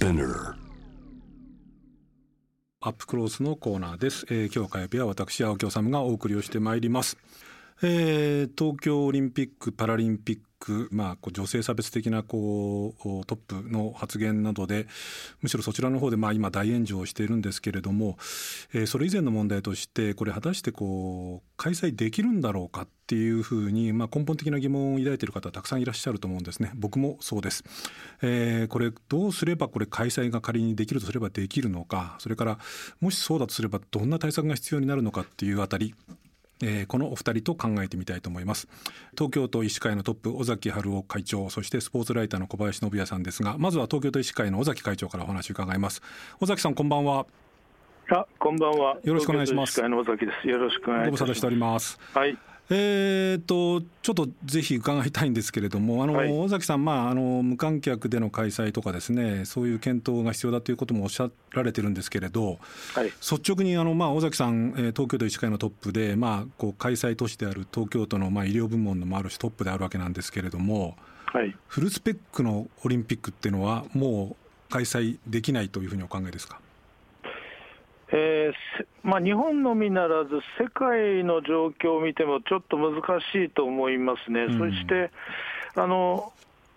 Spinner アップクロースのコーナーです、えー、今日火曜日は私青木治がお送りをしてまいります、えー、東京オリンピック・パラリンピック、まあ、こう女性差別的なこうトップの発言などでむしろそちらの方でまあ今大炎上しているんですけれども、えー、それ以前の問題としてこれ果たしてこう開催できるんだろうかっていうふうに、まあ、根本的な疑問を抱いている方たくさんいらっしゃると思うんですね。僕もそうです、えー、これどうすればこれ開催が仮にできるとすればできるのかそれからもしそうだとすればどんな対策が必要になるのかっていうあたりえー、このお二人と考えてみたいと思います。東京都医師会のトップ尾崎春夫会長そしてスポーツライターの小林信也さんですがまずは東京都医師会の尾崎会長からお話を伺います。尾崎さんこんばんは。あこんばんは。よろしくお願いします。尾崎です。よろしくお願いします。ご無沙汰しております。はいえーと、ちょっとぜひ伺いたいんですけれども、あの、はい、尾崎さん、まあ、あの無観客での開催とかですね、そういう検討が必要だということもおっしゃられてるんですけれど、はい、率直にあの、まあ、尾崎さん、東京都医師会のトップで、まあ、こう開催都市である東京都の、まあ、医療部門のもあるし、トップであるわけなんですけれども、はい、フルスペックのオリンピックっていうのは、もう開催できないというふうにお考えですか？えーまあ、日本のみならず、世界の状況を見てもちょっと難しいと思いますね、うん、そしてあの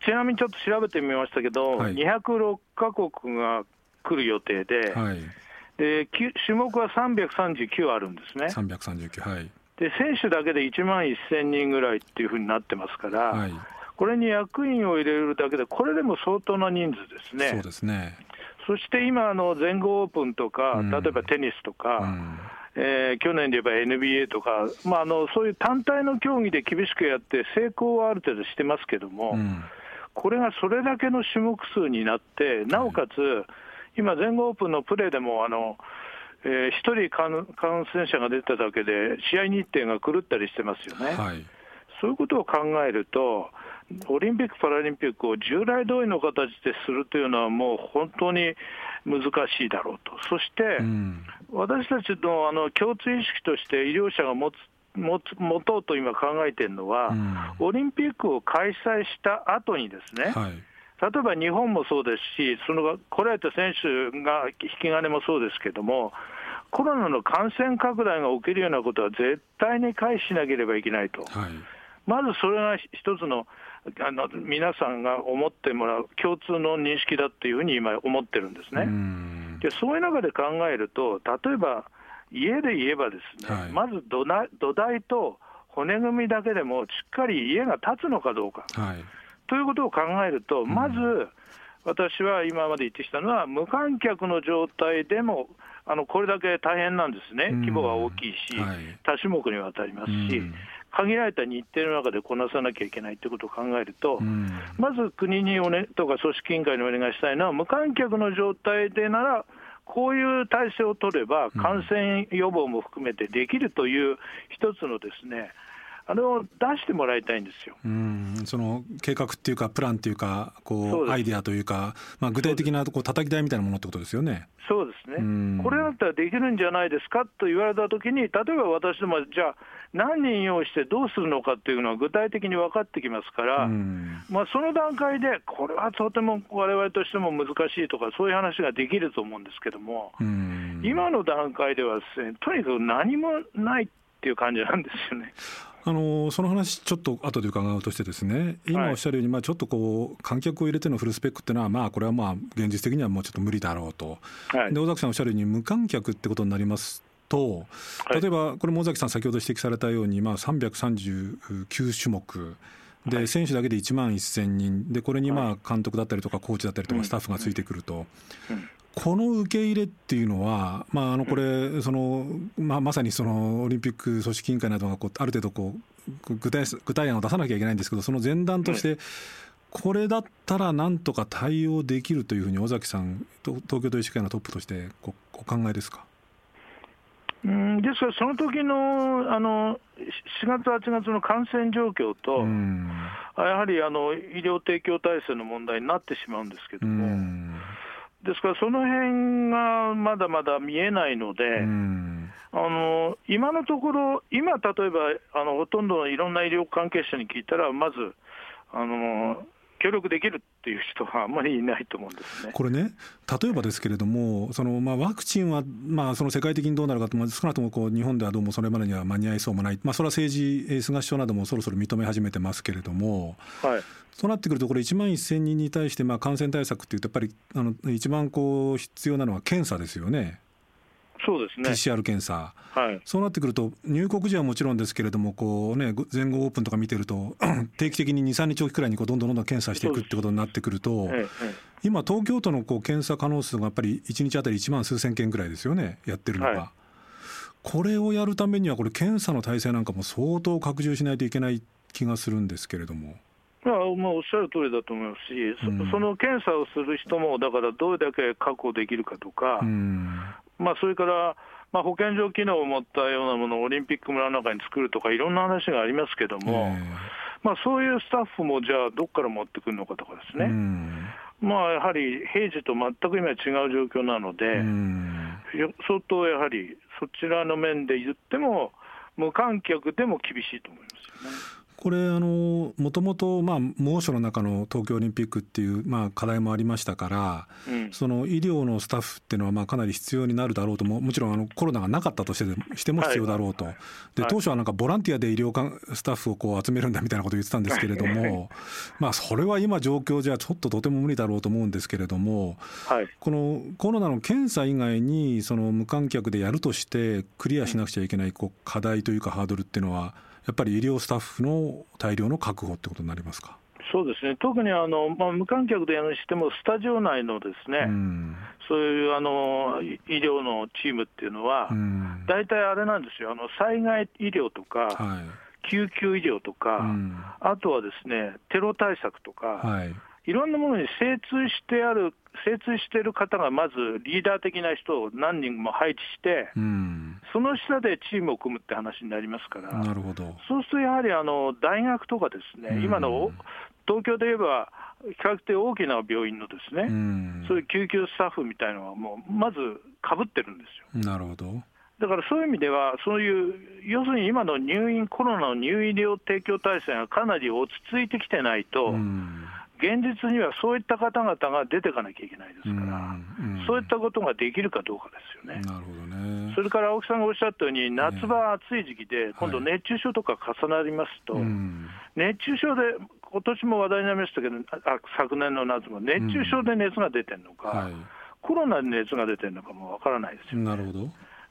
ちなみにちょっと調べてみましたけど、はい、206か国が来る予定で、はい、で種目は339あるんですね。339はい。で選手だけで1万1000人ぐらいっていうふうになってますから、はい、これに役員を入れるだけで、これでも相当な人数ですね。そうですねそして今、あの全豪オープンとか、例えばテニスとか、うん、えー、去年で言えば NBA とか、まあ、あのそういう単体の競技で厳しくやって、成功はある程度してますけども、うん、これがそれだけの種目数になって、なおかつ、今、全豪オープンのプレーでも、あのえー、1人感染者が出ただけで、試合日程が狂ったりしてますよね。はい、そういうことを考えると、オリンピック・パラリンピックを従来通りの形でするというのは、もう本当に難しいだろうと、そして、私たちのあの共通意識として、医療者が持つ持つ持とうと今考えているのは、オリンピックを開催した後にですね、はい、例えば日本もそうですし、その来られた選手が引き金もそうですけれども、コロナの感染拡大が起きるようなことは絶対に回避しなければいけないと。はい。まずそれが一つのあの皆さんが思ってもらう共通の認識だっていうふうに今、思ってるんですね。でそういう中で考えると、例えば家で言えばですね、はい、まず土土台と骨組みだけでもしっかり家が建つのかどうか、はい、ということを考えると、まず私は今まで言ってきたのは、無観客の状態でも、あのこれだけ大変なんですね、規模が大きいし、はい、多種目にわたりますし。限られた日程の中でこなさなきゃいけないということを考えると、うん、まず国にお、ね、とか組織委員会にお願いしたいのは、無観客の状態でなら、こういう体制を取れば、感染予防も含めてできるという一つのですね、あれを出してもらいたいんですよ。うん。その計画っていうか、プランっていうか、こうアイデアというか、まあ、具体的なこう叩き台みたいなものってことですよね。そうですね、これだったらできるんじゃないですかと言われたときに、例えば私ども、じゃあ、何人用意してどうするのかっていうのは具体的に分かってきますから、まあ、その段階で、これはとてもわれわれとしても難しいとか、そういう話ができると思うんですけども、今の段階ではですね、とにかく何もないっていう感じなんですよね。あのその話、ちょっと後で伺うとしてですね、今おっしゃるように、まあ、ちょっとこう観客を入れてのフルスペックっていうのは、まあ、これはまあ現実的にはもうちょっと無理だろうと、はい、で尾崎さんおっしゃるように、無観客ってことになりますと、例えばこれ、尾崎さん、先ほど指摘されたように、まあ、339種目。で選手だけで1万1000人。でこれにまあ監督だったりとかコーチだったりとかスタッフがついてくると、この受け入れっていうのは、まあ、あのこれその、まあ、まさにそのオリンピック組織委員会などがこうある程度こう具体具体案を出さなきゃいけないんですけどその前段として、これだったらなんとか対応できるというふうに尾崎さん。東京都医師会のトップとしてお考えですかうんですから、その時のあの4月、8月の感染状況と、やはりあの医療提供体制の問題になってしまうんですけども。ですから、その辺がまだまだ見えないので、あの今のところ、今、例えばあのほとんどのいろんな医療関係者に聞いたら、まずあの協力できるっていう人はあんまりいないと思うんですね。これね、例えばですけれども、そのまあ、ワクチンは、まあ、その世界的にどうなるかと、まあ、少なくともこう日本ではどうもそれまでには間に合いそうもない、まあ、それは政治、菅首相などもそろそろ認め始めてますけれども、はい、そうなってくると、これ、1万1000人に対して、まあ、感染対策っていうと、やっぱりあの一番こう必要なのは検査ですよね。そうですね。PCR 検査、はい、そうなってくると、入国時はもちろんですけれども、こうね、全豪オープンとか見てると、定期的に2、3日おきくらいにこうどんどんどんどん検査していくってことになってくると、今、東京都のこう検査可能数がやっぱり1日あたり1万数千件くらいですよね、やってるのが。はい、これをやるためには、これ、検査の体制なんかも相当拡充しないといけない気がするんですけれども。まあ、まあ、おっしゃる通りだと思いますし、うん、その検査をする人も、だからどれだけ確保できるかとか、うん、まあ、それから、まあ、保健所機能を持ったようなものをオリンピック村の中に作るとか、いろんな話がありますけども、まあ、そういうスタッフもじゃあ、どこから持ってくるのかとかですね、まあ、やはり平時と全く今違う状況なので、相当やはりそちらの面で言っても、無観客でも厳しいと思いますよね。これあのもともとまあ猛暑の中の東京オリンピックっていうまあ課題もありましたから、うん、その医療のスタッフっていうのはまあかなり必要になるだろうとももちろんあのコロナがなかったとしてしても必要だろうと、はい、で当初はなんかボランティアで医療官スタッフをこう集めるんだみたいなことを言ってたんですけれども、まあそれは今状況じゃちょっととても無理だろうと思うんですけれども、はい、このコロナの検査以外にその無観客でやるとしてクリアしなくちゃいけないこう課題というかハードルっていうのはやっぱり医療スタッフの大量の確保ってことになりますか？そうですね。特にあの、まあ、無観客でやるにしても、スタジオ内のですね、うん、そういうあの医療のチームっていうのは、大体あれなんですよ、あの災害医療とか、はい、救急医療とか、うん、あとはですねテロ対策とか、はい、いろんなものに精通してある精通している方がまずリーダー的な人を何人も配置して、うん、その下でチームを組むって話になりますから、なるほど。そうするとやはりあの大学とかですね、うん、今の東京で言えば、比較的大きな病院のですね、うん、そういう救急スタッフみたいなのは、もうまずかぶってるんですよ。なるほど。だからそういう意味では、そういう要するに今の入院、コロナの入院医療提供体制がかなり落ち着いてきてないと、うん現実にはそういった方々が出ていかなきゃいけないですから、そういったことができるかどうかですよね。なるほどね。それから青木さんがおっしゃったように、夏場、暑い時期で、今度、熱中症とか重なりますと、熱中症で、今年も話題になりましたけど、あ昨年の夏も、熱中症で熱が出てるのか、コロナで熱が出てるのかもわからないですよ、ね、なるほど。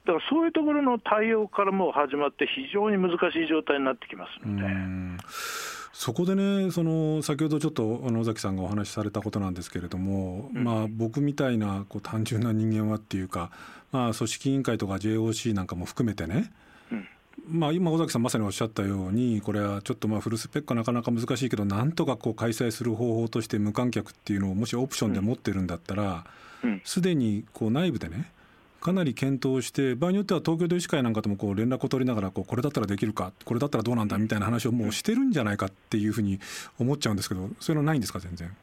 だからそういうところの対応からも始まって、非常に難しい状態になってきますので。そこでねその先ほどちょっと野崎さんがお話しされたことなんですけれども、うん、まあ、僕みたいなこう単純な人間はっていうか、まあ、組織委員会とか JOC なんかも含めてね、うん。まあ、今尾崎さんまさにおっしゃったようにこれはちょっとまあフルスペックはなかなか難しいけどなんとかこう開催する方法として無観客っていうのをもしオプションで持ってるんだったらすで、にこう内部でねかなり検討して場合によっては東京都医師会なんかともこう連絡を取りながらこうこれだったらできるかこれだったらどうなんだみたいな話をもうしてるんじゃないかっていうふうに思っちゃうんですけどそういうのないんですか全然？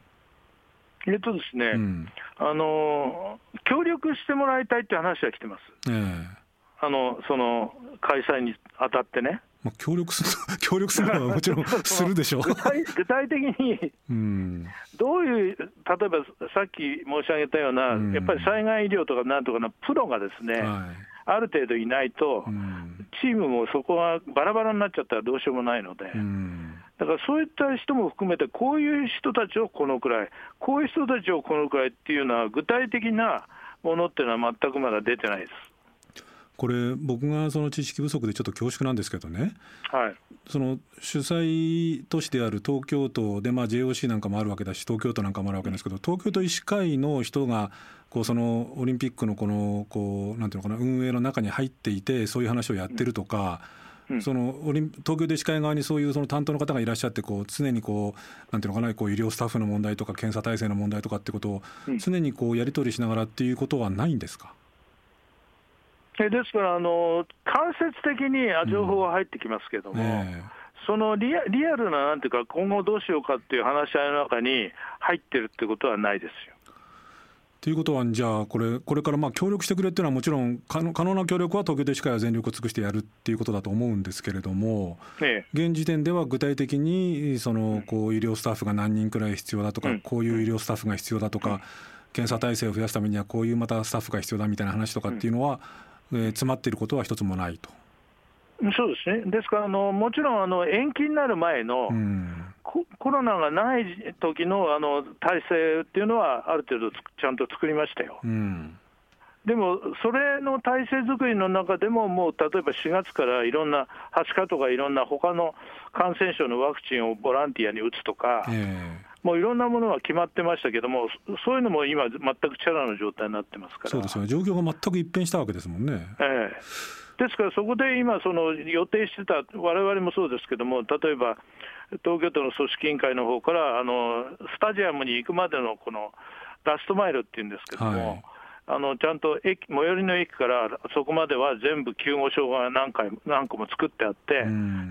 えっとですね、うん、あの協力してもらいたいって話は来てます。えー、あのその開催にあたってね。まあ、協力する 協力するのはもちろん するでしょう。具体具体的に、うん、どういう、例えばさっき申し上げたような、うん、やっぱり災害医療とかなんとかのプロがですね、はい、ある程度いないと、うん、チームもそこがバラバラになっちゃったらどうしようもないので、だからそういった人も含めて、こういう人たちをこのくらい、こういう人たちをこのくらいっていうのは、具体的なものっていうのは全くまだ出てないです。これ僕がその知識不足でちょっと恐縮なんですけどね、はい、その主催都市である東京都で、まあ、JOC なんかもあるわけだし東京都なんかもあるわけですけど東京都医師会の人がこうそのオリンピックのこのこうなんていうのかな運営の中に入っていてそういう話をやってるとか。そのオリン東京で医師会側にそういうその担当の方がいらっしゃってこう常にこうなんていうのかなこう医療スタッフの問題とか検査体制の問題とかってことを常にこうやり取りしながらっていうことはないんですか、ですからあの、間接的に情報は入ってきますけども、うんね、そのリアリアルななんていうか、今後どうしようかっていう話し合いの中に入ってるってことはないですよ。ということはじゃあこれこれからまあ協力してくれっていうのはもちろん可能可能な協力は東京都医師会は全力を尽くしてやるっていうことだと思うんですけれども、ええ、現時点では具体的にそのこう医療スタッフが何人くらい必要だとか、うん、こういう医療スタッフが必要だとか、うん、検査体制を増やすためにはこういうまたスタッフが必要だみたいな話とかっていうのは、うん、えー、詰まっていることは一つもないと。そうですね、ですからあの、もちろんあの延期になる前の、コロナがない時のあの体制っていうのは、ある程度ちゃんと作りましたよ。うんでも、それの体制作りの中でも、もう例えば4月からいろんな、はしかとかいろんな他の感染症のワクチンをボランティアに打つとか、えー、もういろんなものは決まってましたけども、そういうのも今、全くチャラの状態になってますから。そうですよね、状況が全く一変したわけですもんね。えーですから、そこで今、その予定してた、われわれもそうですけども、例えば東京都の組織委員会の方からあのスタジアムに行くまでのこのラストマイルっていうんですけども、はい、あのちゃんと駅最寄りの駅からそこまでは全部救護所が何回何個も作ってあって、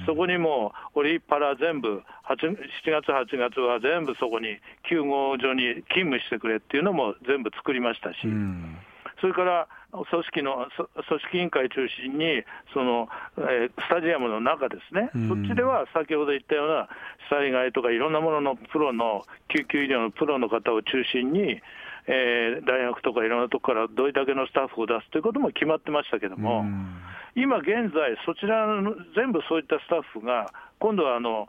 そこにもオリパラ全部7月、8月は全部そこに救護所に勤務してくれっていうのも全部作りましたし。それから組織の組織委員会中心に、そのえー、スタジアムの中ですね、そっちでは先ほど言ったような災害とかいろんなもののプロの、救急医療のプロの方を中心に、えー、大学とかいろんなところからどれだけのスタッフを出すということも決まってましたけども、今現在、そちらの全部そういったスタッフが、今度はあの、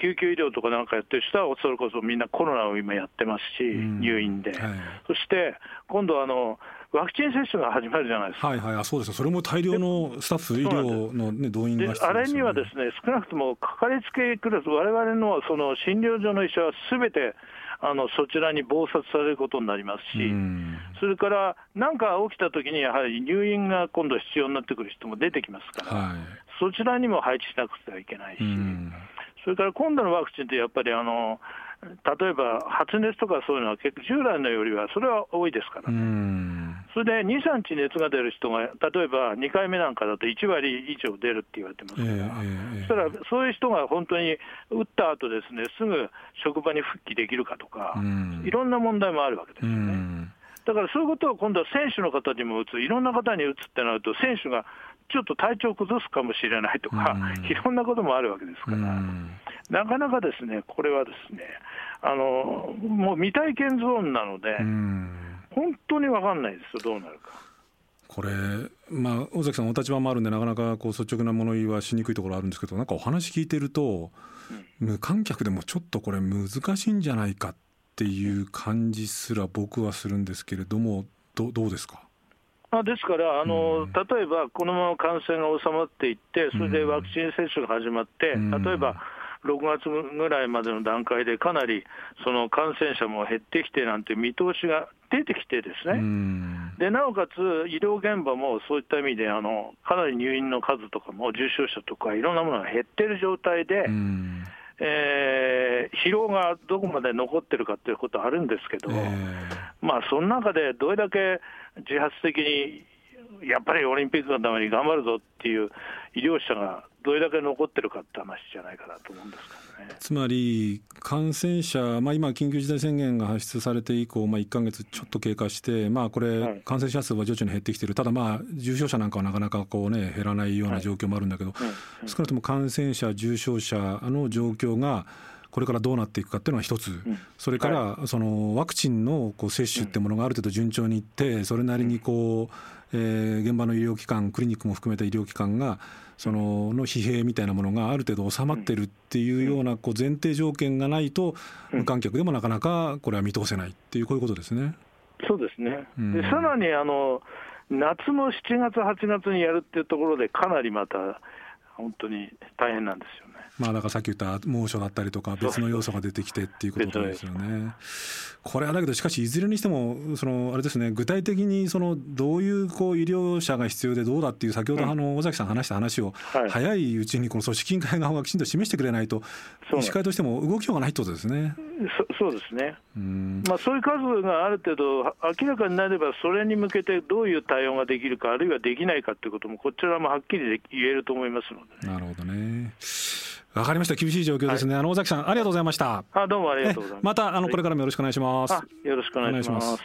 救急医療とかなんかやってる人は、それこそみんなコロナを今やってますし、入院で、はい、そして今度あの、ワクチン接種が始まるじゃないですか。はいはい、そうですそれも大量のスタッフ、医療の、ね、動員が、ね、あれにはですね、少なくともかかりつけクラス、われわれのその診療所の医者はすべて、あのそちらに忙殺されることになりますし、それからなんか起きたときに、やはり入院が今度必要になってくる人も出てきますから、はい、そちらにも配置しなくてはいけないし、それから今度のワクチンってやっぱりあの、例えば発熱とかそういうのは結構従来のよりはそれは多いですからね。それで2、3日熱が出る人が、例えば2回目なんかだと1割以上出るって言われてますから、えー、そしたらそういう人が本当に打った後ですね、すぐ職場に復帰できるかとか、いろんな問題もあるわけですよね。だからそういうことを今度は選手の方にも打つ、いろんな方に打つってなると、選手がちょっと体調を崩すかもしれないとか、いろんなこともあるわけですから、なかなかですね、これはですね、あのもう未体験ゾーンなので、本当に分かんないですよ、どうなるか。これ、まあ、尾崎さん、お立場もあるんで、なかなかこう率直な物言いはしにくいところあるんですけど、なんかお話聞いてると、うん、無観客でもちょっとこれ、難しいんじゃないかっていう感じすら僕はするんですけれども、どどうですか？あですからあの、うん、例えばこのまま感染が収まっていって、それでワクチン接種が始まって、うん、例えば6月ぐらいまでの段階で、かなりその感染者も減ってきてなんて見通しが出てきてですね、でなおかつ医療現場もそういった意味であの、かなり入院の数とかも重症者とか、いろんなものが減ってる状態で、えー、疲労がどこまで残ってるかっていうことはあるんですけど、えー、まあ、その中でどれだけ自発的に、やっぱりオリンピックのために頑張るぞっていう医療者がどれだけ残ってるかって話じゃないかなと思うんですけどね。つまり感染者、まあ、今、緊急事態宣言が発出されて以降、まあ、1か月ちょっと経過して、まあ、これ、感染者数は徐々に減ってきている、ただ、まあ、重症者なんかはなかなかこう、ね、減らないような状況もあるんだけど、少なくとも感染者、重症者の状況が、これからどうなっていくかっていうのは一つ、それからそのワクチンのこう接種ってものがある程度順調にいって、それなりにこう、え現場の医療機関、クリニックも含めた医療機関が、そのの疲弊みたいなものがある程度収まってるっていうようなこう前提条件がないと、無観客でもなかなかこれは見通せないっていう、こういうことですね。そうですね、でさらにあの夏の7月、8月にやるっていうところで、かなりまた本当に大変なんですよね。まあ、だからさっき言った猛暑だったりとか、別の要素が出てきてっていうことですよね。これはだけど、しかし、いずれにしても、そのあれですね、具体的にそのどういうこう医療者が必要でどうだっていう、先ほどあの尾崎さん話した話を、早いうちにこの組織委員会側がきちんと示してくれないと、医師会としても動きようがないってことですね。そそうですね、まあ、そういう数がある程度明らかになれば、それに向けてどういう対応ができるか、あるいはできないかということも、こちらもはっきり言えると思いますので、ね、なるほどね。わかりました。厳しい状況ですね。はい、あの尾崎さん、ありがとうございました。あ、どうもありがとうございます。またあのこれからもよろしくお願いします。よろしくお願いします。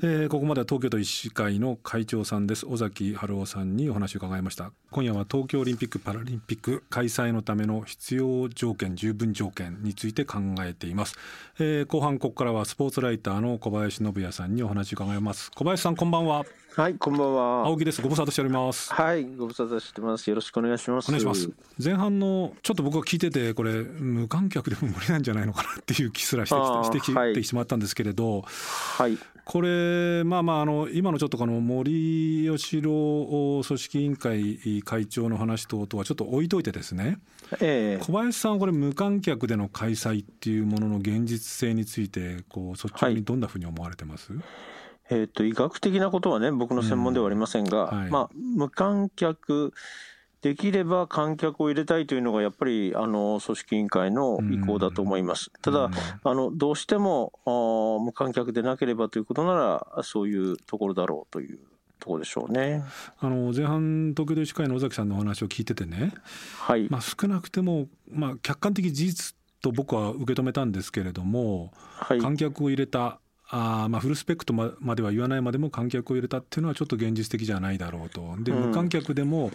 えー、ここまでは東京都医師会の会長さんです尾崎春夫さんにお話を伺いました今夜は東京オリンピック・パラリンピック開催のための必要条件十分条件について考えています、えー、後半ここからはスポーツライターの小林信也さんにお話を伺います小林さんこんばんははい、こんばんは。青木です。ご無沙汰しております。はい、ご無沙汰してます。よろしくお願いします。お願いします。前半のちょっと僕が聞いててこれ無観客でも無理なんじゃないのかなっていう気すらしてしてきてしまったんですけれど、はい、これまあまああの今のちょっとこの森喜朗組織委員会会長の話等々はちょっと置いといてですね。えー、小林さんこれ無観客での開催っていうものの現実性についてこう率直にどんなふうに思われてます？はいえーと、医学的なことはね、僕の専門ではありませんが、うんはい、まあ、無観客、できれば観客を入れたいというのが、やっぱりあの組織委員会の意向だと思います。うん、ただ、うん、あのどうしても無観客でなければということなら、そういうところだろうという。ところでしょうねあの前半、東京都医師会の尾崎さんのお話を聞いててね、はいまあ、少なくても、まあ、客観的事実と僕は受け止めたんですけれども、はい、観客を入れたあまあフルスペックとまでは言わないまでも観客を入れたっていうのはちょっと現実的じゃないだろうと。で、無観客でも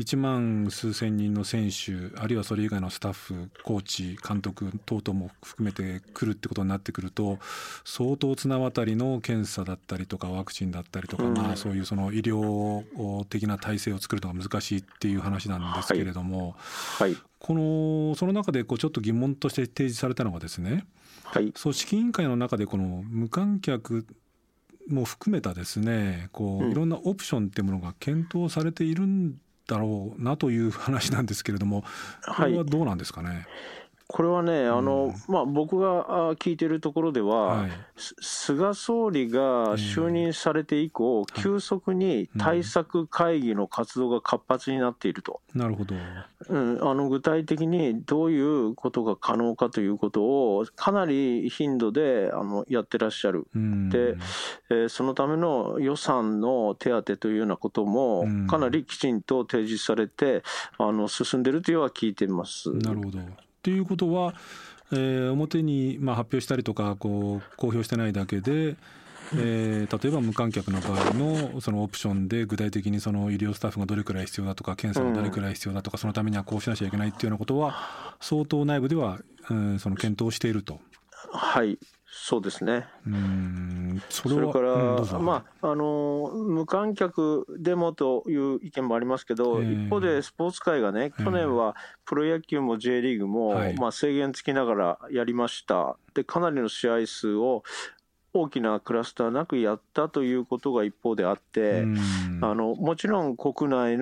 1万数千人の選手あるいはそれ以外のスタッフコーチ監督等々も含めて来るってことになってくると相当綱渡りの検査だったりとかワクチンだったりとか、まあ、そういうその医療的な体制を作るのが難しいっていう話なんですけれども、はい、このその中でこうちょっと疑問として提示されたのがですねはい、組織委員会の中でこの無観客も含めたですねこういろんなオプションっていうものが検討されているんだろうなという話なんですけれどもこれはどうなんですかね。はいこれはね、あの、うん、まあ、僕が聞いてるところでは、はい、菅総理が就任されて以降、えー、急速に対策会議の活動が活発になっていると。なるほど、うん、あの具体的にどういうことが可能かということを、かなり頻度であのやってらっしゃる。うん、で、えー、そのための予算の手当というようなことも、かなりきちんと提示されて、あの進んでるというのは聞いてます。なるほどっていうことは、えー、表にまあ発表したりとかこう公表してないだけで、えー、例えば無観客の場合のそのオプションで具体的にその医療スタッフがどれくらい必要だとか検査がどれくらい必要だとかそのためにはこうしなきゃいけないっていうようなことは相当内部では、うん、その検討していると。はいそうですね。うん。それから、うん、まああの無観客でもという意見もありますけど、えー、一方でスポーツ界がね、去年はプロ野球も J リーグも、まあ、制限つきながらやりました。でかなりの試合数を大きなクラスターなくやったということが一方であって、あのもちろん国内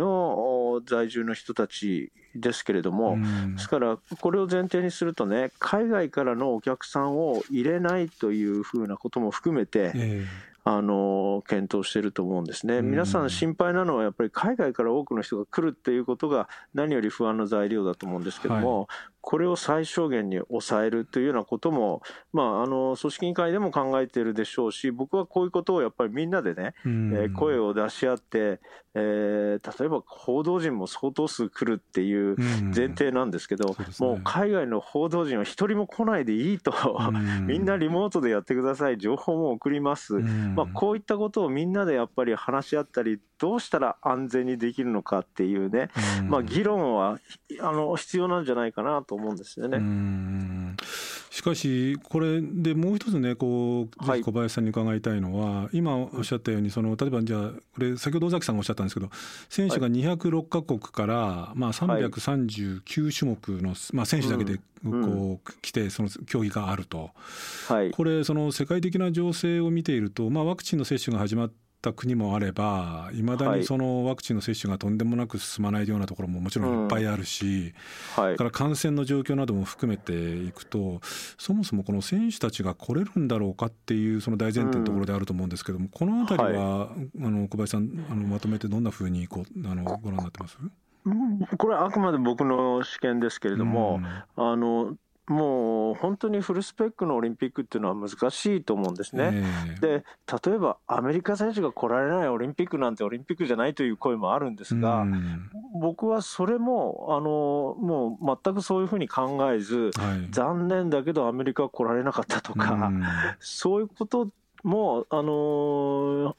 の在住の人たちですけれども、ですから、これを前提にするとね、海外からのお客さんを入れないというふうなことも含めて、えー、あの検討していると思うんですね、皆さん心配なのは、やっぱり海外から多くの人が来るっていうことが、何より不安の材料だと思うんですけども、はい、これを最小限に抑えるというようなことも、まあ、あの組織委員会でも考えているでしょうし、僕はこういうことをやっぱりみんなでね、えー、声を出し合って、えー、例えば報道陣も相当数来るっていう前提なんですけど、うね、もう海外の報道陣は一人も来ないでいいと、みんなリモートでやってください、情報も送ります、まあ、こういったことをみんなでやっぱり話し合ったり、どうしたら安全にできるのかっていうね、まあ、議論はあの必要なんじゃないかなと思うんですよね。しかし、これでもう一つね、こう、ぜひ小林さんに伺いたいのは、はい、今おっしゃったように、その例えばじゃあ、これ、先ほど尾崎さんがおっしゃったんですけど、選手が206か国から、まあ、339種目の、まあ、選手だけでこう来て、その競技があると、はい、これ、その世界的な情勢を見ていると、まあ、ワクチンの接種が始まって、った国もあればいまだにそのワクチンの接種がとんでもなく進まないようなところももちろんいっぱいあるし、うんはい、から感染の状況なども含めていくとそもそもこの選手たちが来れるんだろうかっていうその大前提のところであると思うんですけども、うん、この辺りは、はい、あの小林さんあのまとめてどんなふうにこうあのご覧になってます？これはあくまで僕の試験ですけれども、うん、あのもう本当にフルスペックのオリンピックっていうのは難しいと思うんですね。えー、で例えばアメリカ選手が来られないオリンピックなんてオリンピックじゃないという声もあるんですが、うん、僕はそれもあのもう全くそういうふうに考えず、はい、残念だけどアメリカは来られなかったとか、うん、そういうこともう、あのー、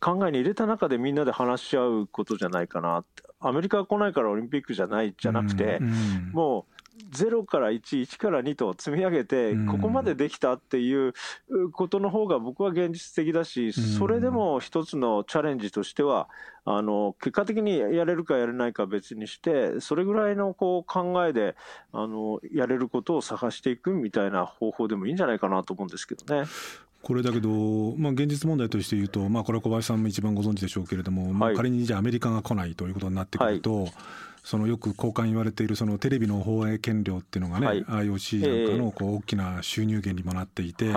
考えに入れた中でみんなで話し合うことじゃないかなアメリカが来ないからオリンピックじゃないじゃなくて、うん。うん、もう0から1、1から2と積み上げて、ここまでできたっていうことの方が僕は現実的だし、それでも一つのチャレンジとしては、あの結果的にやれるかやれないかは別にして、それぐらいのこう考えであのやれることを探していくみたいな方法でもいいんじゃないかなと思うんですけどね。これだけど、まあ、現実問題として言うと、まあ、これは小林さんも一番ご存知でしょうけれども、仮にじゃあアメリカが来ないということになってくると、はい、そのよく交換言われているそのテレビの放映権料っていうのがね、はい、IOC なんかのこう大きな収入源にもなっていて。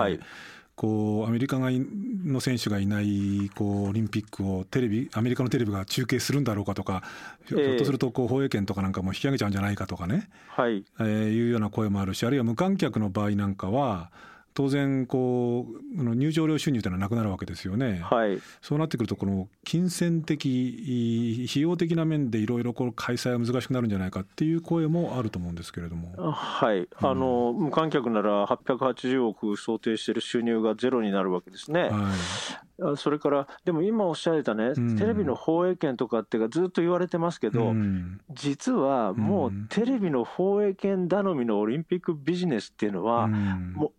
こうアメリカがの選手がいないこうオリンピックをテレビアメリカのテレビが中継するんだろうかとか、ひょっとするとこう放映権とかなんかも引き上げちゃうんじゃないかとかね、はい。えー、いうような声もあるしあるいは無観客の場合なんかは当然こう入場料収入というのはなくなるわけですよね。はい、そうなってくるとこの金銭的費用的な面でいろいろ開催は難しくなるんじゃないかっていう声もあると思うんですけれども。はい、あの、無観客なら880億想定している収入がゼロになるわけですね。はい、それから、でも今おっしゃられたね、うん、テレビの放映権とかってがずっと言われてますけど、うん、実はもうテレビの放映権頼みのオリンピックビジネスっていうのは、うん、もう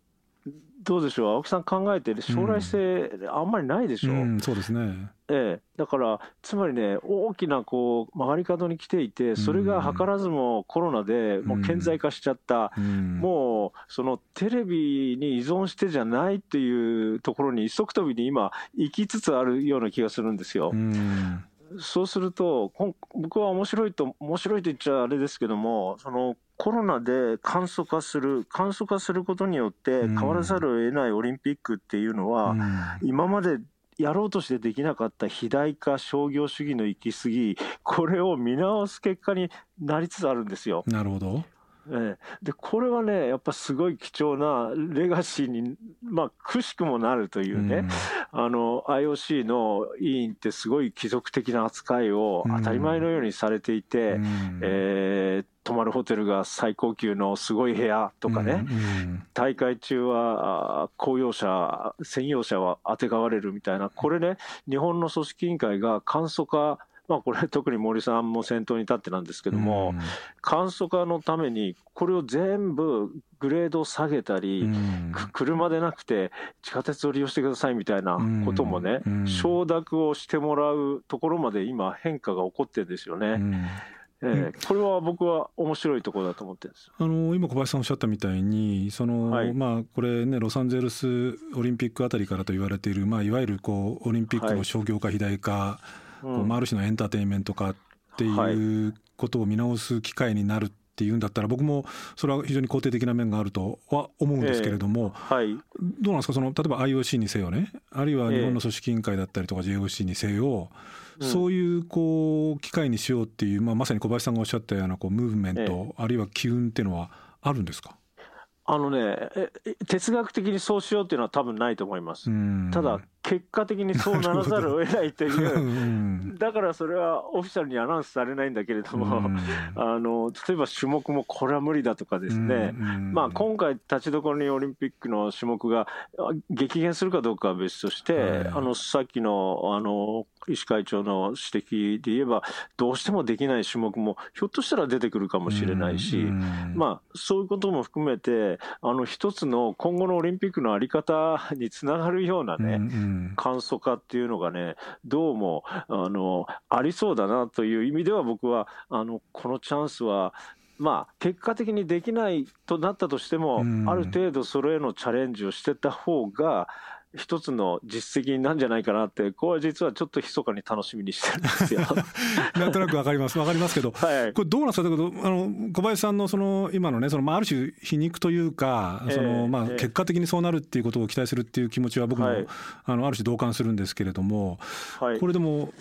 どうでしょう、青木さん考えて、将来性、あんまりないでしょ？う、うん、そうですね、ええ、だから、つまりね、大きなこう曲がり角に来ていて、それが図らずもコロナでもう顕在化しちゃった、うん、もうそのテレビに依存してじゃないっていうところに、一足飛びに今、行きつつあるような気がするんですよ。うんそうすると、僕は面白いと、面白いと言っちゃあれですけども、そのコロナで簡素化する、簡素化することによって変わらざるを得ないオリンピックっていうのは、今までやろうとしてできなかった肥大化、商業主義の行き過ぎ、これを見直す結果になりつつあるんですよ。なるほど。ええ、でこれはね、やっぱすごい貴重なレガシーに、まあ、くしくもなるというね、うん、IOC の委員ってすごい貴族的な扱いを当たり前のようにされていて、うん、えー、泊まるホテルが最高級のすごい部屋とかね、うん、大会中は公用車、専用車はあてがわれるみたいな、これね、日本の組織委員会が簡素化まあ、これ、特に森さんも先頭に立ってなんですけども、うん、簡素化のために、これを全部グレードを下げたり、うん、車でなくて地下鉄を利用してくださいみたいなこともね、うん、承諾をしてもらうところまで今、変化が起こってるんですよね。えー、これは僕は面白いところだと思ってるんですあの今、小林さんおっしゃったみたいに、その、はい、まあ、これね、ロサンゼルスオリンピックあたりからと言われている、まあ、いわゆるこうオリンピックの商業化、肥大化、はいこうある種のエンターテインメント化っていうことを見直す機会になるっていうんだったら僕もそれは非常に肯定的な面があるとは思うんですけれども、えーはい、どうなんですか？その例えば IOC にせよね。あるいは日本の組織委員会だったりとか JOC にせよ、えー、そういうこう機会にしようっていう、まあ、まさに小林さんがおっしゃったようなこうムーブメント、えー、あるいは機運っていうのはあるんですか？あのね、哲学的にそうしようっていうのは多分ないと思います。ただ、結果的にそうならざるを得ないという、だからそれはオフィシャルにアナウンスされないんだけれども、あの例えば種目もこれは無理だとかですね、まあ、今回、立ちどころにオリンピックの種目が激減するかどうかは別として、あのさっきのあの医師会長の指摘で言えば、どうしてもできない種目もひょっとしたら出てくるかもしれないし、まあ、そういうことも含めて、あの一つの今後のオリンピックの在り方につながるようなね、簡素化っていうのがね、どうもあのありそうだなという意味では、僕はあのこのチャンスは、まあ、結果的にできないとなったとしても、ある程度それへのチャレンジをしてた方が、一つの実績なんじゃないかなって、これは実はちょっと密かに楽しみにしてるんですよ。なんとなくわかります、わかりますけど、はい、これどうなんですか、だけどあの小林さんのその今のね、そのまあある種皮肉というか、そのまあ結果的にそうなるっていうことを期待するっていう気持ちは僕も、あのある種同感するんですけれども、これでも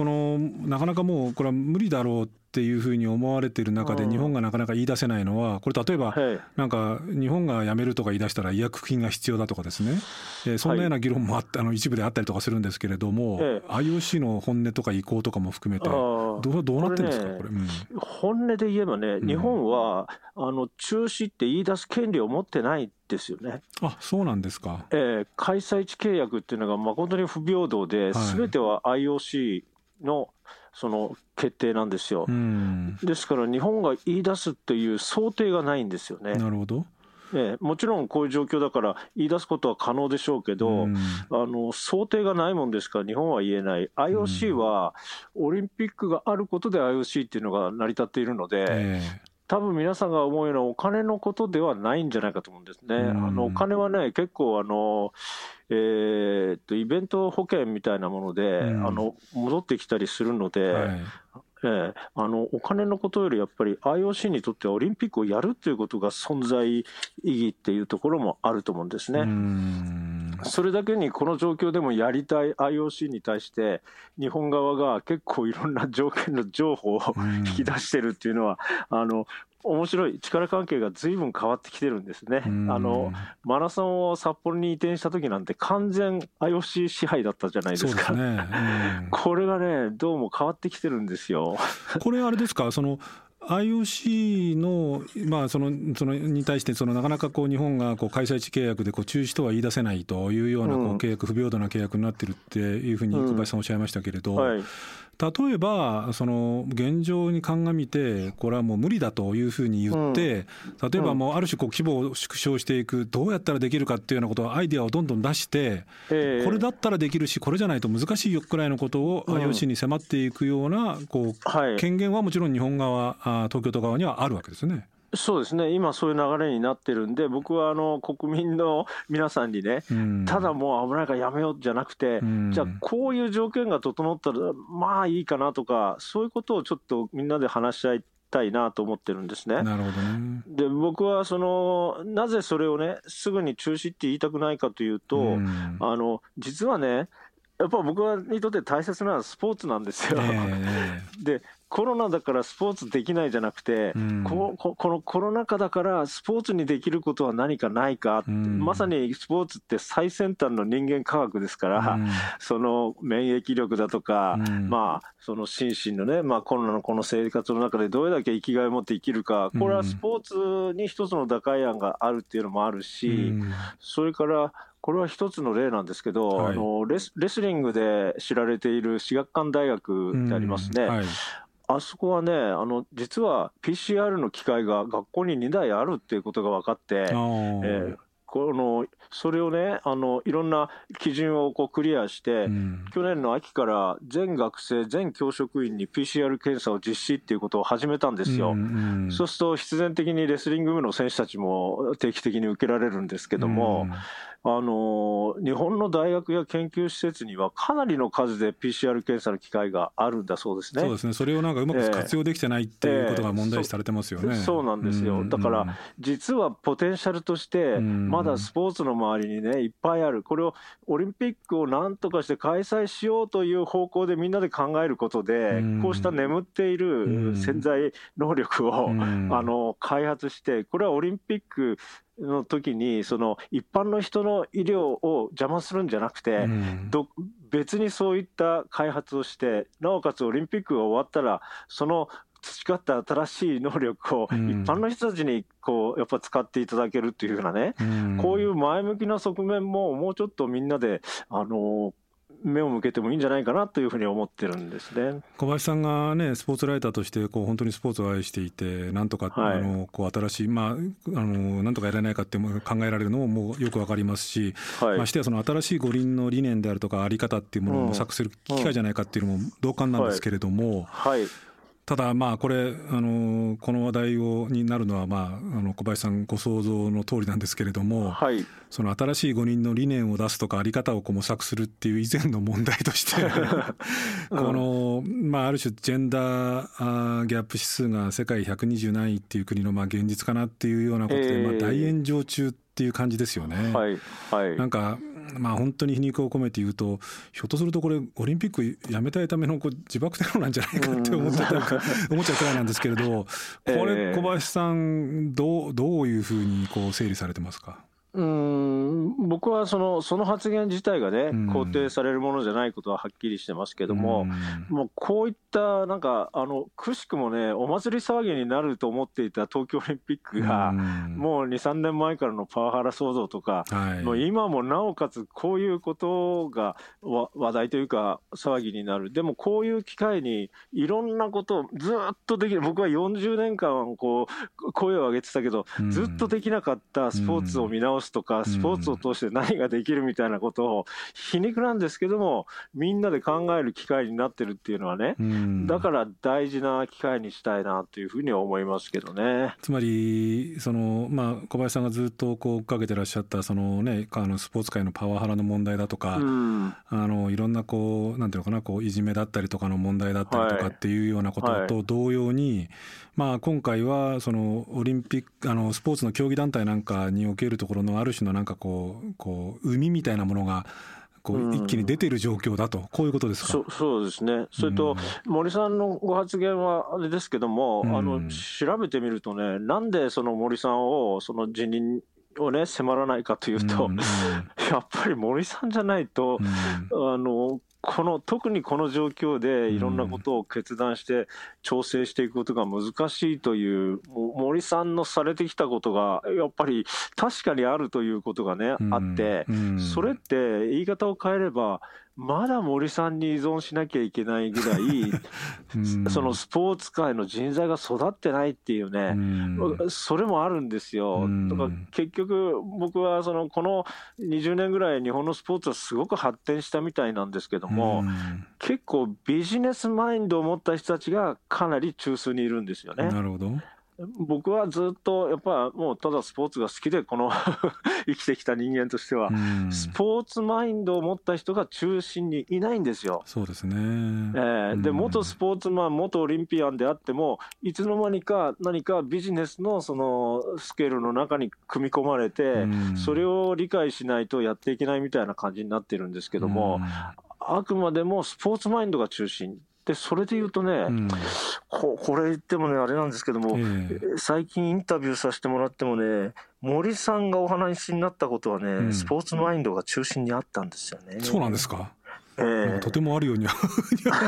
このなかなかもうこれは無理だろうっていうふうに思われている中で日本がなかなか言い出せないのはこれ例えばなんか日本が辞めるとか言い出したら違約金が必要だとかですね、えー、そんなような議論もあったあの一部であったりとかするんですけれども、ええ、IOC の本音とか意向とかも含めてどうどうなってるんですかこれ、うん、本音で言えばね日本は、あの中止って言い出す権利を持ってないっですよね。あそうなんですか、えー、開催地契約っていうのが誠に不平等で、す、べ、ては IOC のその決定なんですよ。ですから日本が言い出すっていう想定がないんですよね。なるほど。ええ、もちろんこういう状況だから言い出すことは可能でしょうけど、うん、あの想定がないもんですから日本は言えない。IOC はオリンピックがあることで IOC っていうのが成り立っているので、え多分皆さんが思うようなお金のことではないんじゃないかと思うんですね。あのお金はね結構あの、えー、っとイベント保険みたいなもので、あの戻ってきたりするので、はい、えー、あのお金のことよりやっぱり IOC にとってはオリンピックをやるということが存在意義っていうところもあると思うんですね。それだけにこの状況でもやりたい IOC に対して日本側が結構いろんな条件の情報を引き出してるっていうのはあの面白い。力関係がずいぶん変わってきてるんですね。あのマラソンを札幌に移転した時なんて完全 IOC 支配だったじゃないですか。すね、これがねどうも変わってきてるんですよ。これあれですか？その IOC の,、まあ、そのそのに対してそのなかなかこう日本がこう開催地契約でこう中止とは言い出せないというようなこう契約、不平等な契約になってるっていうふうに小林さんおっしゃいましたけれど、はい、例えばその現状に鑑みてこれはもう無理だというふうに言って、例えばもうある種こう規模を縮小していくどうやったらできるかっていうようなことをアイデアをどんどん出して、これだったらできるしこれじゃないと難しいくらいのことを IOC に迫っていくようなこう権限はもちろん日本側東京都側にはあるわけですね。そうですね、今、そういう流れになってるんで、僕はあの国民の皆さんにね、うん、ただもう危ないからやめようじゃなくて、うん、じゃあ、こういう条件が整ったら、まあいいかなとか、そういうことをちょっとみんなで話し合いたいなと思ってるんですね。なるほどね。で僕はそのなぜそれをねすぐに中止って言いたくないかというと、うん、あの実はねやっぱ僕にとって大切なのはスポーツなんですよ。えー、でコロナだからスポーツできないじゃなくて、うん、こここのコロナ禍だからスポーツにできることは何かないか、うん、まさにスポーツって最先端の人間科学ですから、うん、その免疫力だとか、まあ、その心身のね、まあ、コロナのこの生活の中でどれだけ生きがいを持って生きるか、これはスポーツに一つの打開案があるっていうのもあるし、それからこれは一つの例なんですけど、はい、あのレスレスリングで知られている至学館大学ってありますね。はい。あそこはね、あの実は PCR の機械が学校に2台あるっていうことが分かって、えー、このそれをねあの、いろんな基準をこうクリアして、うん、去年の秋から全学生、全教職員に PCR 検査を実施っていうことを始めたんですよ。うんうん、そうすると、必然的にレスリング部の選手たちも定期的に受けられるんですけども、うんあの日本の大学や研究施設にはかなりの数で PCR 検査の機会があるんだそうですね。そうですね。それをなんかうまく活用できてないっていうことが問題視されてますよね。えーえー、そうなんですよ。だから、実はポテンシャルとして、まだスポーツの周りにね、いっぱいある。これをオリンピックをなんとかして開催しようという方向でみんなで考えることで、こうした眠っている潜在能力を、あの開発して、これはオリンピックの時にその一般の人の医療を邪魔するんじゃなくて、うん、別にそういった開発をしてなおかつオリンピックが終わったらその培った新しい能力を一般の人たちにこうやっぱ使っていただけるっていうふうなね、うん、こういう前向きな側面ももうちょっとみんなであの目を向けてもいいんじゃないかなというふうに思ってるんですね。小林さんがねスポーツライターとしてこう本当にスポーツを愛していてなんとか、はい、あのこう新しいまああのなんとかやらないかって考えられるのももうよくわかりますし、はい、ましてやその新しい五輪の理念であるとかあり方っていうものを模索する機会じゃないかっていうのも同感なんですけれども。はい、はいただまあこれあのこの話題をになるのはまああの小林さんご想像の通りなんですけれども、はい、その新しい五人の理念を出すとかあり方をこう模索するっていう以前の問題として このまあある種ジェンダーギャップ指数が世界120何位っていう国のまあ現実かなっていうようなことでまあ大炎上中っていう感じですよね。はいはい、なんかまあ、本当に皮肉を込めて言うとひょっとするとこれオリンピックやめたいためのこう自爆テロなんじゃないかって思っちゃった 思っちゃうくらいなんですけれどこれ小林さんどうどういうふうにこう整理されてますか？うん僕はそのその発言自体がね、肯定されるものじゃないことははっきりしてますけども、もうこういったなんか、あのくしくもね、お祭り騒ぎになると思っていた東京オリンピックが、もう2、3年前からのパワハラ騒動とか、もう今もなおかつこういうことが話題というか、騒ぎになる、でもこういう機会に、いろんなことをずっとできる、僕は40年間こう、声を上げてたけど、ずっとできなかったスポーツを見直すとか、スポーツを通して何ができるみたいなことを、皮肉なんですけども、みんなで考える機会になってるっていうのはね、だから大事な機会にしたいなというふうに思いますけどね。つまり、そのまあ、小林さんがずっとこう追っかけてらっしゃったその、ね、あのスポーツ界のパワハラの問題だとか、うん、あのいろんなこうなんていうのかなこういじめだったりとかの問題だったりとかっていうようなことと同様に、はい。はい、まあ、今回はそのオリンピックあのスポーツの競技団体なんかにおけるところのある種のなんかこうこう海みたいなものがこう一気に出ている状況だと、こういうことですか？そそうですね、それと、森さんのご発言はあれですけども、あの調べてみるとね、なんでその森さんをその辞任をね、迫らないかというと、やっぱり森さんじゃないと、あのこの特にこの状況でいろんなことを決断して調整していくことが難しいという、森さんのされてきたことがやっぱり確かにあるということがね、あって、それって言い方を変えればまだ森さんに依存しなきゃいけないぐらい、そのスポーツ界の人材が育ってないっていうね、それもあるんですよ。だから結局、僕はそのこの20年ぐらい、日本のスポーツはすごく発展したみたいなんですけども、結構ビジネスマインドを持った人たちがかなり中枢にいるんですよね。なるほど僕はずっとやっぱもうただスポーツが好きでこの 生きてきた人間としては、スポーツマインドを持った人が中心にいないんですよ。そうですね、えー、で元スポーツマン元オリンピアンであってもいつの間にか何かビジネスのそのスケールの中に組み込まれて、それを理解しないとやっていけないみたいな感じになってるん。ですけども、あくまでもスポーツマインドが中心でそれで言うとね、うん、ここれ言ってもねあれなんですけども、えー、最近インタビューさせてもらってもね森さんがお話になったことはね、うん、スポーツマインドが中心にあったんですよね。そうなんですか？えー、とてもあるよう には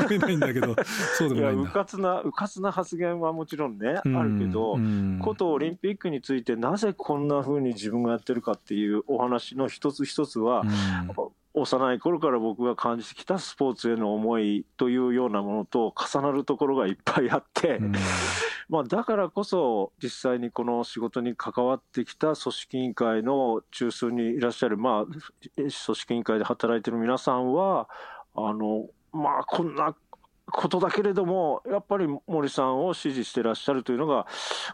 思えないんだけど、そうでもないんだ。うかつな、うかつな発言はもちろんね、うん、あるけど、うん、ことオリンピックについてなぜこんなふうに自分がやってるかっていうお話の一つ一つは、うん幼い頃から僕が感じてきたスポーツへの思いというようなものと重なるところがいっぱいあって、うん、まあだからこそ実際にこの仕事に関わってきた組織委員会の中枢にいらっしゃる、まあ、組織委員会で働いてる皆さんはあのまあこんなことだけれども、やっぱり森さんを支持してらっしゃるというのが、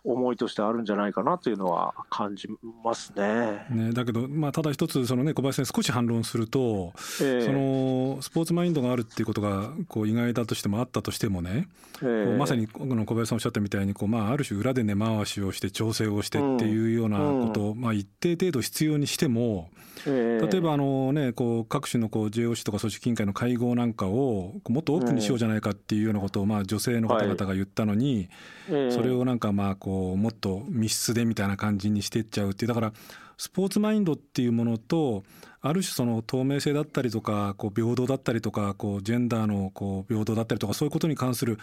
思いとしてあるんじゃないかなというのは感じますね。ねだけど、まあ、ただ一つ、そのね、小林さん、少し反論すると、えー、そのスポーツマインドがあるっていうことがこう意外だとしてもあったとしてもね、えー、まさに小林さんおっしゃったみたいにこう、まあ、ある種、裏で根回しをして、調整をしてっていうようなことを、まあ、一定程度必要にしても、例えばあの、ね、こう各種のこう JOC とか組織委員会の会合なんかをもっとオープンにしようじゃないかっていうようなことをまあ女性の方々が言ったのに、それをなんかまあこうもっと密室でみたいな感じにしていっちゃうっていう。だからスポーツマインドっていうものとある種その透明性だったりとかこう平等だったりとかこうジェンダーのこう平等だったりとかそういうことに関する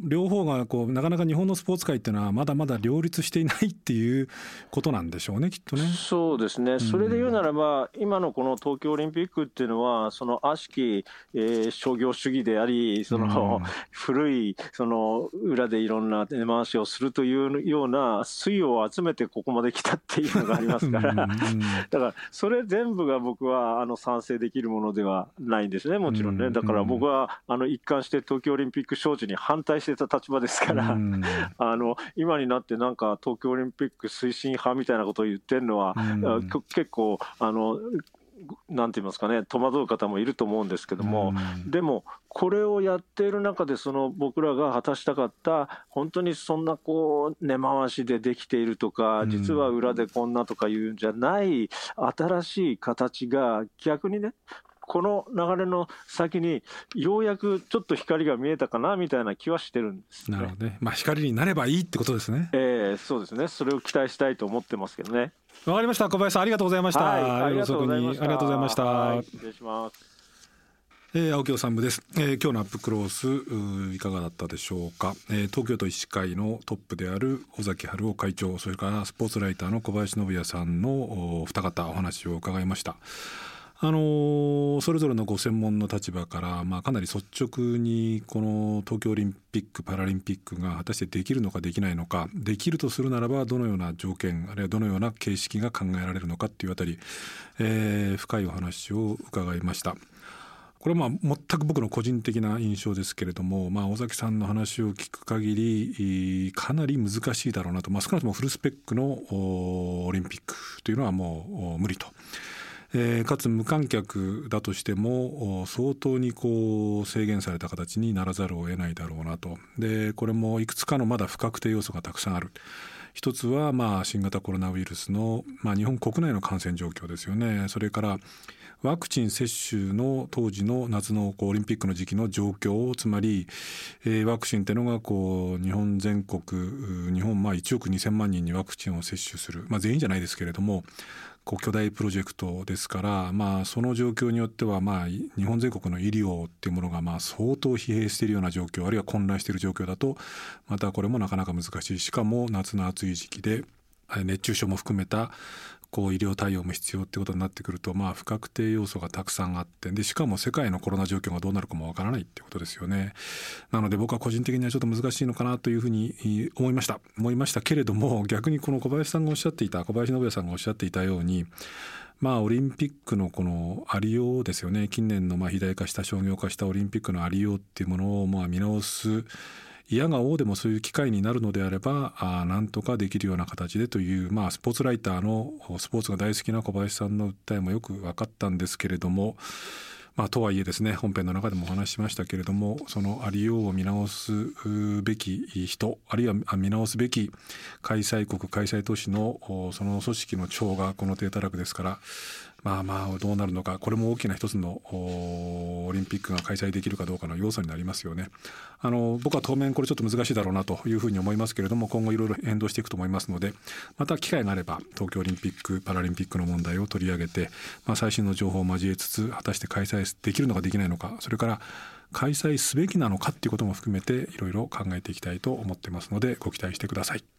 両方がこうなかなか日本のスポーツ界っていうのはまだまだ両立していないっていうことなんでしょうねきっとね。そうですね、それで言うならば、今のこの東京オリンピックっていうのはその悪しき、えー、商業主義でありその、古いその裏でいろんな根回しをするというような水を集めてここまで来たっていうのがありますから。だからそれ全部が僕はあの賛成できるものではないんですねもちろんね。だから僕はあの一貫して東京オリンピック招致に反対してた立場ですから、あの今になってなんか東京オリンピック推進派みたいなことを言ってるのは、結構あのなんて言いますかね、戸惑う方もいると思うんですけども、でも、これをやっている中で、その僕らが果たしたかった、本当にそんなこう根回しでできているとか、実は裏でこんなとかいうんじゃない、新しい形が逆にね、この流れの先にようやくちょっと光が見えたかなみたいな気はしてるんです、ね、なるほどね。まあ光になればいいってことですね。ええー、そうですね。それを期待したいと思ってますけどね。わかりました。小林さんありがとうございました。はい、ありがとうございました。ありがとうございました。失礼します。えー、青木治です、えー、今日のアップクロースいかがだったでしょうか、えー、東京都医師会のトップである尾崎春夫会長それからスポーツライターの小林信也さんのお二方お話を伺いましたあの、それぞれのご専門の立場から、まあ、かなり率直にこの東京オリンピック・パラリンピックが果たしてできるのかできないのかできるとするならばどのような条件あるいはどのような形式が考えられるのかっていうあたり、えー、深いお話を伺いました。これはまあ全く僕の個人的な印象ですけれども、まあ、尾崎さんの話を聞く限りかなり難しいだろうなと、まあ、少なくともフルスペックのオリンピックというのはもう無理と。えー、かつ無観客だとしても相当にこう制限された形にならざるを得ないだろうなと。でこれもいくつかのまだ不確定要素がたくさんある。一つはまあ新型コロナウイルスの、まあ、日本国内の感染状況ですよね。それからワクチン接種の当時の夏のオリンピックの時期の状況つまり、え、ワクチンっていうのがこう日本全国日本まあ1億2,000万人にワクチンを接種する、まあ、全員じゃないですけれどもこう巨大プロジェクトですから、まあ、その状況によっては、まあ、日本全国の医療っていうものがまあ相当疲弊しているような状況あるいは混乱している状況だとまたこれもなかなか難しい。しかも夏の暑い時期で熱中症も含めたこう医療対応も必要ってことになってくると、まあ、不確定要素がたくさんあってでしかも世界のコロナ状況がどうなるかもわからないってことですよね。なので僕は個人的にはちょっと難しいのかなというふうに思いました思いましたけれども逆にこの小林さんがおっしゃっていた小林信也さんがおっしゃっていたようにまあ、オリンピックのこのありようですよね近年のまあ肥大化した商業化したオリンピックのありようっていうものをまあ見直す嫌が応でもそういう機会になるのであればあなんとかできるような形でという、まあ、スポーツライターのスポーツが大好きな小林さんの訴えもよく分かったんですけれども、まあ、とはいえですね本編の中でもお話ししましたけれどもそのありようを見直すべき人あるいは見直すべき開催国開催都市のその組織の長がこの低たらくですからまあまあどうなるのかこれも大きな一つのオリンピックが開催できるかどうかの要素になりますよね。あの僕は当面これちょっと難しいだろうなというふうに思いますけれども今後いろいろ変動していくと思いますのでまた機会があれば東京オリンピック・パラリンピックの問題を取り上げて、まあ、最新の情報を交えつつ果たして開催できるのかできないのかそれから開催すべきなのかっていうことも含めていろいろ考えていきたいと思ってますのでご期待してください。